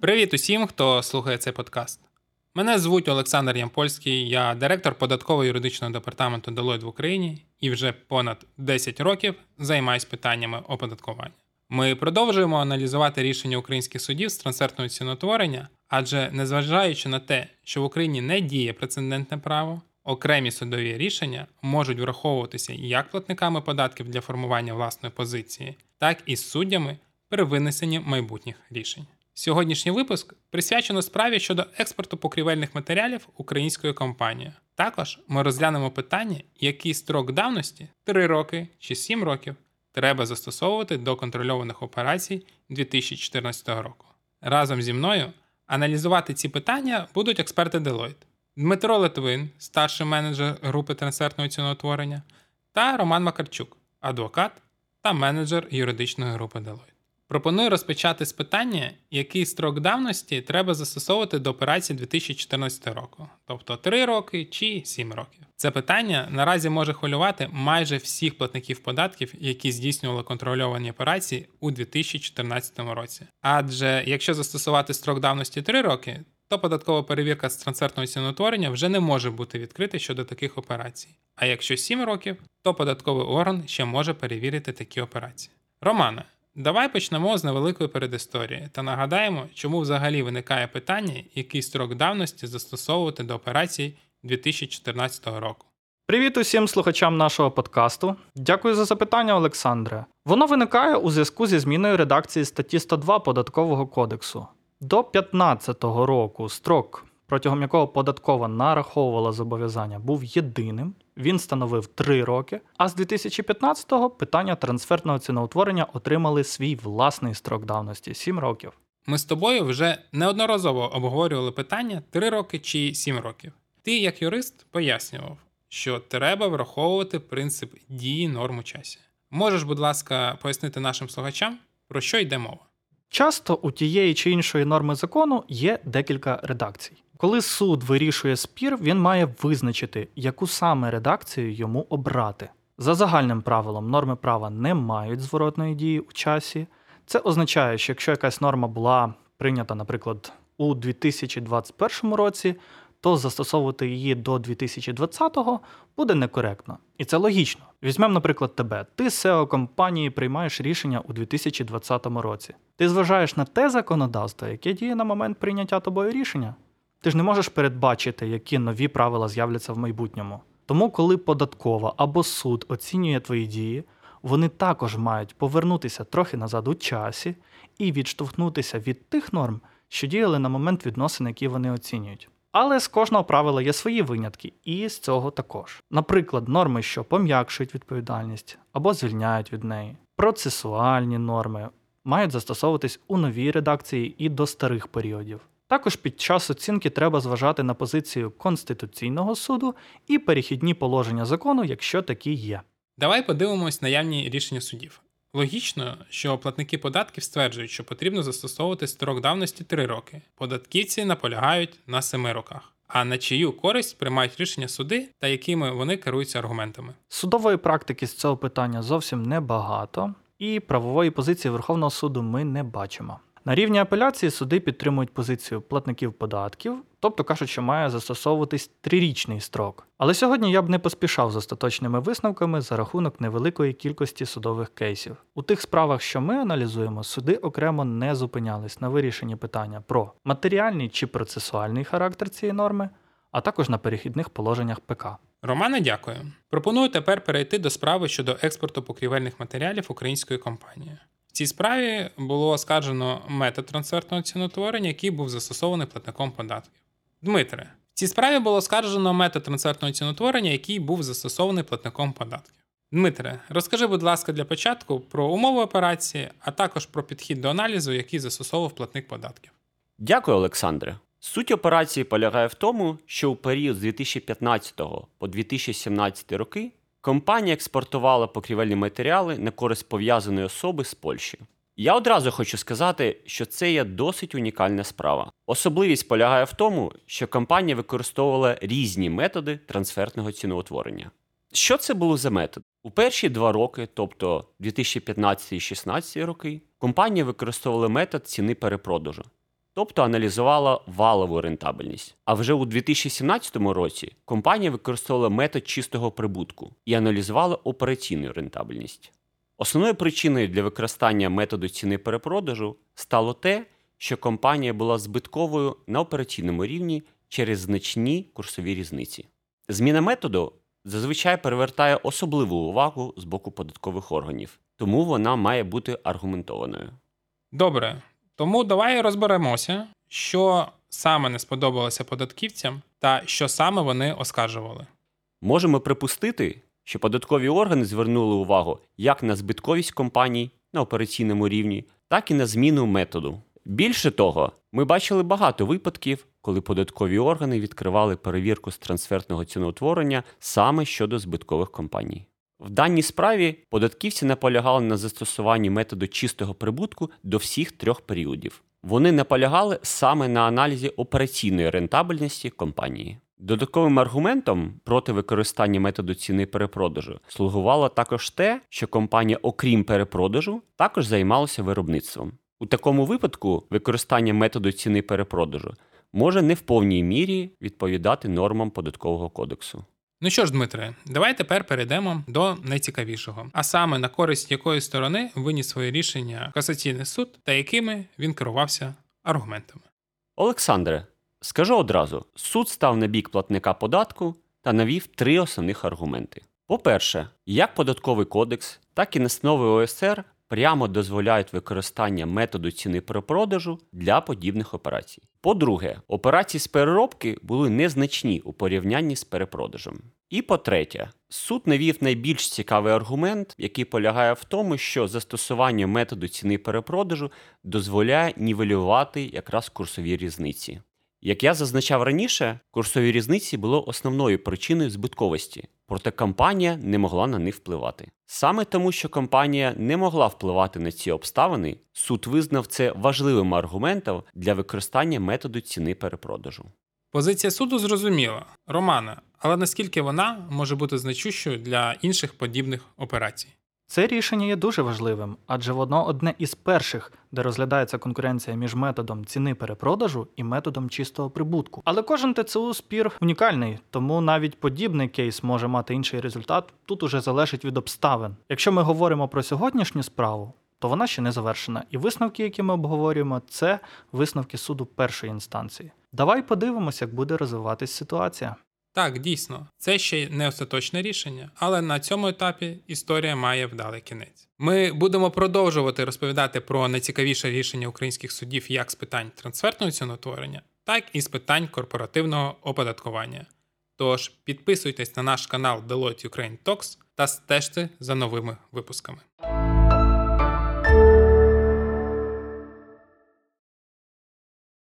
Привіт усім, хто слухає цей подкаст. Мене звуть Олександр Ямпольський, я директор податково-юридичного департаменту Deloitte в Україні і вже понад 10 років займаюсь питаннями оподаткування. Ми продовжуємо аналізувати рішення українських судів з трансфертного ціноутворення, адже незважаючи на те, що в Україні не діє прецедентне право, окремі судові рішення можуть враховуватися як платниками податків для формування власної позиції, так і суддями при винесенні майбутніх рішень. Сьогоднішній випуск присвячено справі щодо експорту покрівельних матеріалів українською компанією. Також ми розглянемо питання, який строк давності 3 роки чи 7 років треба застосовувати до контрольованих операцій 2014 року. Разом зі мною аналізувати ці питання будуть експерти Deloitte. Дмитро Литвин, старший менеджер групи трансфертного ціноутворення, та Роман Макарчук, адвокат та менеджер юридичної групи Deloitte. Пропоную розпочати з питання, який строк давності треба застосовувати до операції 2014 року, тобто 3 роки чи 7 років. Це питання наразі може хвилювати майже всіх платників податків, які здійснювали контрольовані операції у 2014 році. Адже якщо застосувати строк давності 3 роки, то податкова перевірка з трансфертного ціноутворення вже не може бути відкрита щодо таких операцій. А якщо 7 років, то податковий орган ще може перевірити такі операції. Романе, Давай почнемо з невеликої передісторії та нагадаємо, чому взагалі виникає питання, який строк давності застосовувати до операцій 2014 року. Привіт усім слухачам нашого подкасту. Дякую за запитання, Олександре. Воно виникає у зв'язку зі зміною редакції статті 102 податкового кодексу. До 2015 року строк протягом якого податкова нараховувала зобов'язання, був єдиним. Він становив 3 роки. А з 2015-го питання трансфертного ціноутворення отримали свій власний строк давності 7 років. Ми з тобою вже неодноразово обговорювали питання 3 роки чи 7 років. Ти, як юрист, пояснював, що треба враховувати принцип дії норм у часі. Можеш, будь ласка, пояснити нашим слухачам, про що йде мова? Часто у тієї чи іншої норми закону є декілька редакцій. Коли суд вирішує спір, він має визначити, яку саме редакцію йому обрати. За загальним правилом, норми права не мають зворотної дії у часі. Це означає, що якщо якась норма була прийнята, наприклад, у 2021 році, то застосовувати її до 2020-го буде некоректно. І це логічно. Візьмемо, наприклад, тебе. Ти SEO компанії приймаєш рішення у 2020 році. Ти зважаєш на те законодавство, яке діє на момент прийняття тобою рішення. Ти ж не можеш передбачити, які нові правила з'являться в майбутньому. Тому, коли податкова або суд оцінює твої дії, вони також мають повернутися трохи назад у часі і відштовхнутися від тих норм, що діяли на момент відносин, які вони оцінюють. Але з кожного правила є свої винятки, і з цього також. Наприклад, норми, що пом'якшують відповідальність або звільняють від неї. Процесуальні норми мають застосовуватись у новій редакції і до старих періодів. Також під час оцінки треба зважати на позицію Конституційного суду і перехідні положення закону, якщо такі є. Давай подивимось наявні рішення судів. Логічно, що платники податків стверджують, що потрібно застосовувати строк давності 3 роки. Податківці наполягають на 7 роках. А на чию користь приймають рішення суди та якими вони керуються аргументами. Судової практики з цього питання зовсім небагато, і правової позиції Верховного суду ми не бачимо. На рівні апеляції суди підтримують позицію платників податків, тобто кажуть, що має застосовуватись трирічний строк. Але сьогодні я б не поспішав з остаточними висновками за рахунок невеликої кількості судових кейсів. У тих справах, що ми аналізуємо, суди окремо не зупинялись на вирішенні питання про матеріальний чи процесуальний характер цієї норми, а також на перехідних положеннях ПК. Романе, дякую. Пропоную тепер перейти до справи щодо експорту покрівельних матеріалів української компанії цій справі було оскаржено метод трансфертного ціноутворення, який був застосований платником податків. Дмитре, в цій справі було оскаржено метод трансфертного ціноутворення, який був застосований платником податків. Дмитре, розкажи, будь ласка, для початку про умови операції, а також про підхід до аналізу, який застосовував платник податків. Дякую, Олександре. Суть операції полягає в тому, що у період з 2015 по 2017 роки Компанія експортувала покрівельні матеріали на користь пов'язаної особи з Польщі. Я одразу хочу сказати, що це є досить унікальна справа. Особливість полягає в тому, що компанія використовувала різні методи трансфертного ціноутворення. Що це було за метод? У перші два роки, тобто 2015 і 2016 роки, компанія використовувала метод ціни перепродажу, тобто аналізувала валову рентабельність. А вже у 2017 році компанія використовувала метод чистого прибутку і аналізувала операційну рентабельність. Основною причиною для використання методу ціни перепродажу стало те, що компанія була збитковою на операційному рівні через значні курсові різниці. Зміна методу зазвичай перевертає особливу увагу з боку податкових органів, тому вона має бути аргументованою. Добре, тому давай розберемося, що саме не сподобалося податківцям та що саме вони оскаржували. Можемо припустити, що податкові органи звернули увагу як на збитковість компаній на операційному рівні, так і на зміну методу. Більше того, ми бачили багато випадків, коли податкові органи відкривали перевірку з трансфертного ціноутворення саме щодо збиткових компаній. В даній справі податківці наполягали на застосуванні методу чистого прибутку до всіх трьох періодів. Вони наполягали саме на аналізі операційної рентабельності компанії. Додатковим аргументом проти використання методу ціни перепродажу слугувало також те, що компанія, окрім перепродажу, також займалася виробництвом. У такому випадку використання методу ціни перепродажу може не в повній мірі відповідати нормам податкового кодексу. Ну що ж, Дмитре, давай тепер перейдемо до найцікавішого, а саме на користь якої сторони виніс своє рішення касаційний суд та якими він керувався аргументами. Олександре, скажу одразу: суд став на бік платника податку та навів три основних аргументи. По-перше, як податковий кодекс, так і настанови ОСР прямо дозволяють використання методу ціни перепродажу для подібних операцій. По-друге, операції з переробки були незначні у порівнянні з перепродажем. І по-третє, суд навів найбільш цікавий аргумент, який полягає в тому, що застосування методу ціни перепродажу дозволяє нівелювати якраз курсові різниці. Як я зазначав раніше, курсові різниці було основною причиною збитковості, проте компанія не могла на них впливати. Саме тому, що компанія не могла впливати на ці обставини, суд визнав це важливим аргументом для використання методу ціни перепродажу. Позиція суду зрозуміла, Романа, але наскільки вона може бути значущою для інших подібних операцій? Це рішення є дуже важливим, адже воно одне із перших, де розглядається конкуренція між методом ціни перепродажу і методом чистого прибутку. Але кожен ТЦУ спір унікальний, тому навіть подібний кейс може мати інший результат. Тут уже залежить від обставин. Якщо ми говоримо про сьогоднішню справу, то вона ще не завершена. І висновки, які ми обговорюємо, це висновки суду першої інстанції. Давай подивимося, як буде розвиватись ситуація. Так, дійсно, це ще не остаточне рішення, але на цьому етапі історія має вдалий кінець. Ми будемо продовжувати розповідати про найцікавіше рішення українських судів як з питань трансфертного ціноутворення, так і з питань корпоративного оподаткування. Тож підписуйтесь на наш канал Deloitte Ukraine Talks та стежте за новими випусками.